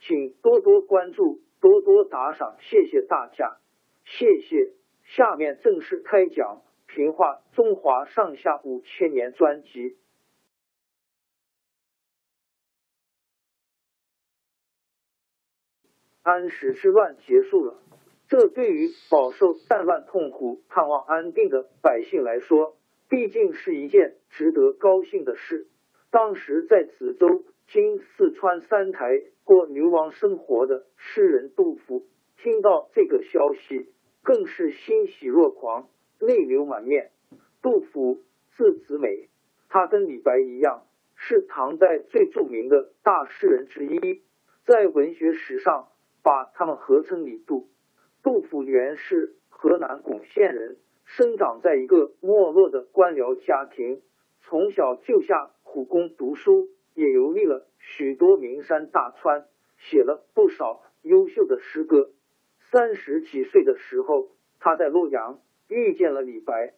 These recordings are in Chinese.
请多多关注，多多打赏，谢谢大家，谢谢。下面正式开讲《评话中华上下五千年》专辑。安史之乱结束了，这对于饱受战乱痛苦、盼望安定的百姓来说，毕竟是一件值得高兴的事。当时在子州。今四川三台过牛王生活的诗人杜甫，听到这个消息，更是欣喜若狂，泪流满面。杜甫字子美，他跟李白一样，是唐代最著名的大诗人之一，在文学史上把他们合称李杜。杜甫原是河南巩县人，生长在一个没落的官僚家庭，从小就下苦功读书。也游历了许多名山大川，写了不少优秀的诗歌。三十几岁的时候，他在洛阳遇见了李白。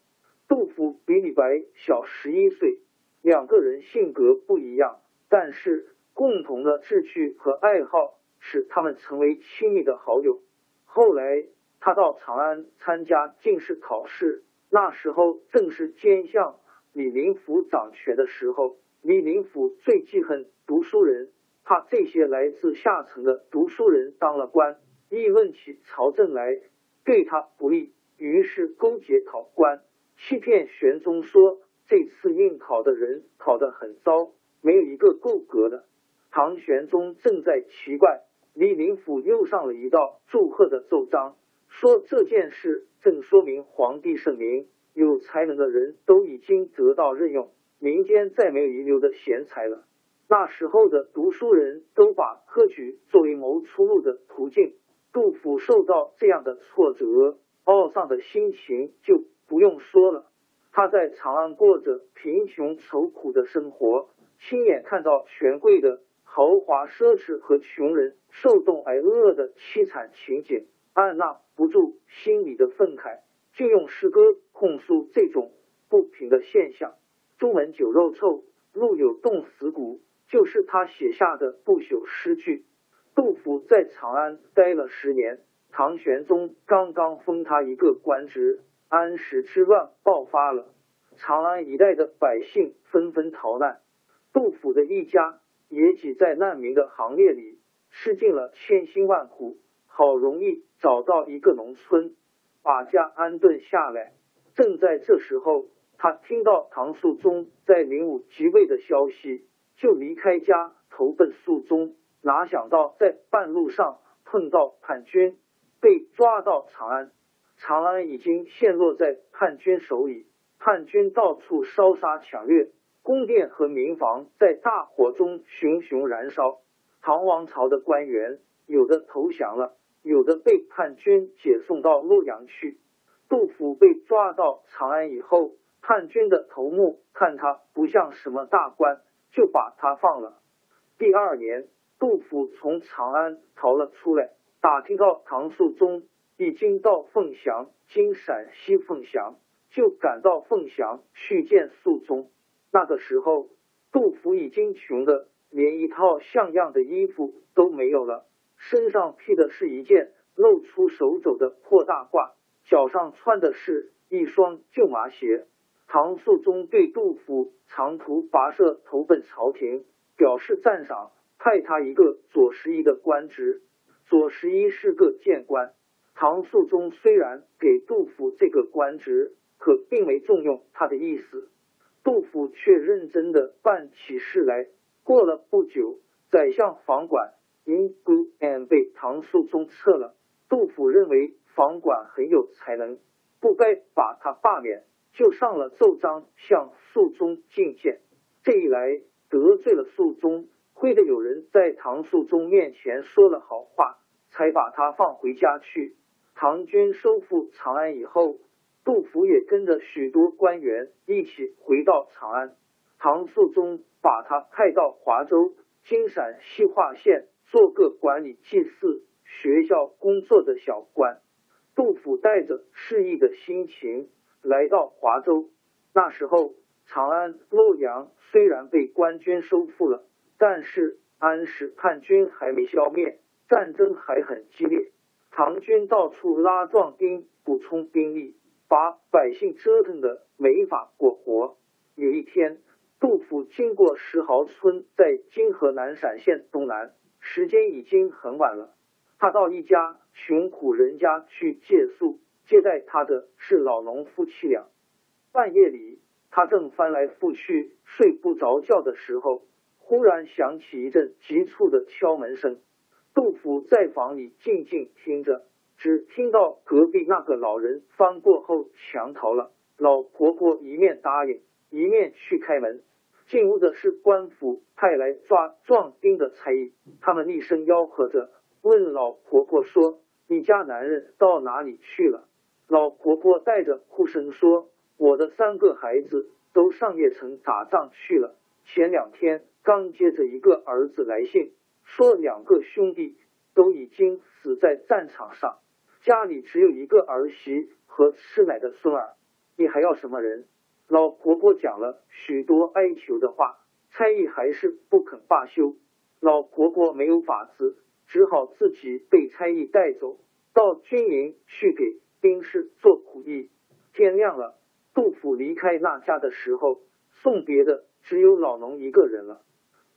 杜甫比李白小十一岁，两个人性格不一样，但是共同的志趣和爱好使他们成为亲密的好友。后来，他到长安参加进士考试，那时候正是奸相李林甫掌权的时候。李林甫最记恨读书人，怕这些来自下层的读书人当了官，议论起朝政来对他不利，于是勾结考官，欺骗玄宗说这次应考的人考得很糟，没有一个够格的。唐玄宗正在奇怪，李林甫又上了一道祝贺的奏章，说这件事正说明皇帝圣明，有才能的人都已经得到任用。民间再没有遗留的贤才了。那时候的读书人都把科举作为谋出路的途径。杜甫受到这样的挫折，懊丧的心情就不用说了。他在长安过着贫穷愁苦的生活，亲眼看到权贵的豪华奢侈和穷人受冻挨饿的凄惨情景，按捺不住心里的愤慨，就用诗歌控诉这种不平的现象。朱门酒肉臭，路有冻死骨，就是他写下的不朽诗句。杜甫在长安待了十年，唐玄宗刚刚封他一个官职，安史之乱爆发了，长安一带的百姓纷纷逃难，杜甫的一家也挤在难民的行列里，吃尽了千辛万苦，好容易找到一个农村，把家安顿下来。正在这时候。他听到唐肃宗在灵武即位的消息，就离开家投奔肃宗。哪想到在半路上碰到叛军，被抓到长安。长安已经陷落在叛军手里，叛军到处烧杀抢掠，宫殿和民房在大火中熊熊燃烧。唐王朝的官员有的投降了，有的被叛军解送到洛阳去。杜甫被抓到长安以后。叛军的头目看他不像什么大官，就把他放了。第二年，杜甫从长安逃了出来，打听到唐肃宗已经到凤翔（今陕西凤翔），就赶到凤翔去见肃宗。那个时候，杜甫已经穷的连一套像样的衣服都没有了，身上披的是一件露出手肘的破大褂，脚上穿的是一双旧麻鞋。唐肃宗对杜甫长途跋涉投奔朝廷表示赞赏，派他一个左拾遗的官职。左拾遗是个谏官。唐肃宗虽然给杜甫这个官职，可并没重用他的意思。杜甫却认真的办起事来。过了不久，宰相房管因孤恩被唐肃宗撤了。杜甫认为房管很有才能，不该把他罢免。就上了奏章向肃宗进谏，这一来得罪了肃宗，亏得有人在唐肃宗面前说了好话，才把他放回家去。唐军收复长安以后，杜甫也跟着许多官员一起回到长安。唐肃宗把他派到华州（金陕西华县）做个管理祭祀、学校工作的小官。杜甫带着适意的心情。来到华州，那时候长安、洛阳虽然被官军收复了，但是安史叛军还没消灭，战争还很激烈。唐军到处拉壮丁补充兵力，把百姓折腾的没法过活。有一天，杜甫经过石壕村，在今河南陕县东南，时间已经很晚了。他到一家穷苦人家去借宿。接待他的是老农夫妻俩。半夜里，他正翻来覆去睡不着觉的时候，忽然响起一阵急促的敲门声。杜甫在房里静静听着，只听到隔壁那个老人翻过后墙逃了。老婆婆一面答应，一面去开门。进屋的是官府派来抓壮丁的差役，他们厉声吆喝着问老婆婆说：“你家男人到哪里去了？”老婆婆带着哭声说：“我的三个孩子都上邺城打仗去了。前两天刚接着一个儿子来信，说两个兄弟都已经死在战场上，家里只有一个儿媳和吃奶的孙儿。你还要什么人？”老婆婆讲了许多哀求的话，差役还是不肯罢休。老婆婆没有法子，只好自己被差役带走到军营去给。兵士做苦役，天亮了。杜甫离开那家的时候，送别的只有老农一个人了。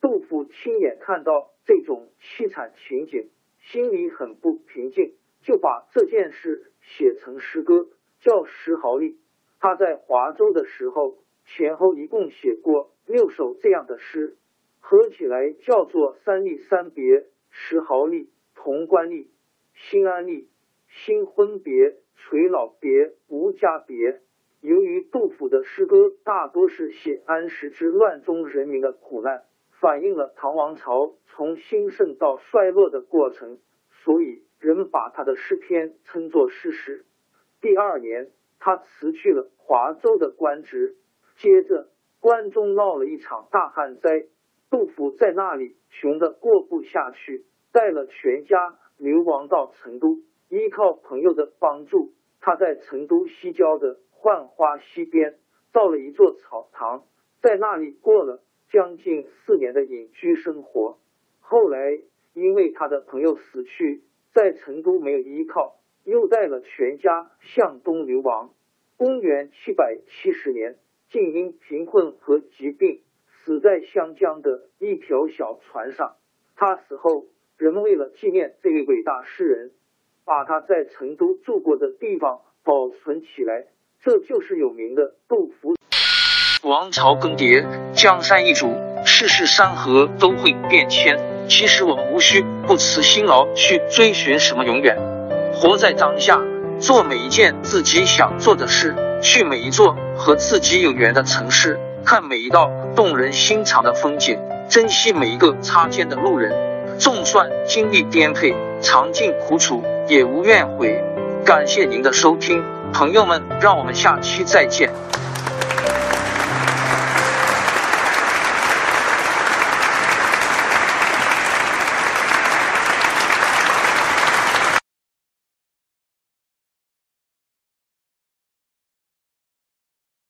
杜甫亲眼看到这种凄惨情景，心里很不平静，就把这件事写成诗歌，叫《石壕吏》。他在华州的时候，前后一共写过六首这样的诗，合起来叫做《三吏三别》：石壕吏、潼关吏、新安吏、新婚别。垂老别无家别。由于杜甫的诗歌大多是写安史之乱中人民的苦难，反映了唐王朝从兴盛到衰落的过程，所以人们把他的诗篇称作诗诗。第二年，他辞去了华州的官职。接着，关中闹了一场大旱灾，杜甫在那里穷得过不下去，带了全家流亡到成都。依靠朋友的帮助，他在成都西郊的浣花溪边造了一座草堂，在那里过了将近四年的隐居生活。后来因为他的朋友死去，在成都没有依靠，又带了全家向东流亡。公元七百七十年，竟因贫困和疾病死在湘江的一条小船上。他死后，人们为了纪念这位伟大诗人。把他在成都住过的地方保存起来，这就是有名的杜甫。王朝更迭，江山易主，世事山河都会变迁。其实我们无需不辞辛劳去追寻什么永远，活在当下，做每一件自己想做的事，去每一座和自己有缘的城市，看每一道动人心肠的风景，珍惜每一个擦肩的路人。纵算经历颠沛，尝尽苦楚。也无怨悔，感谢您的收听，朋友们，让我们下期再见。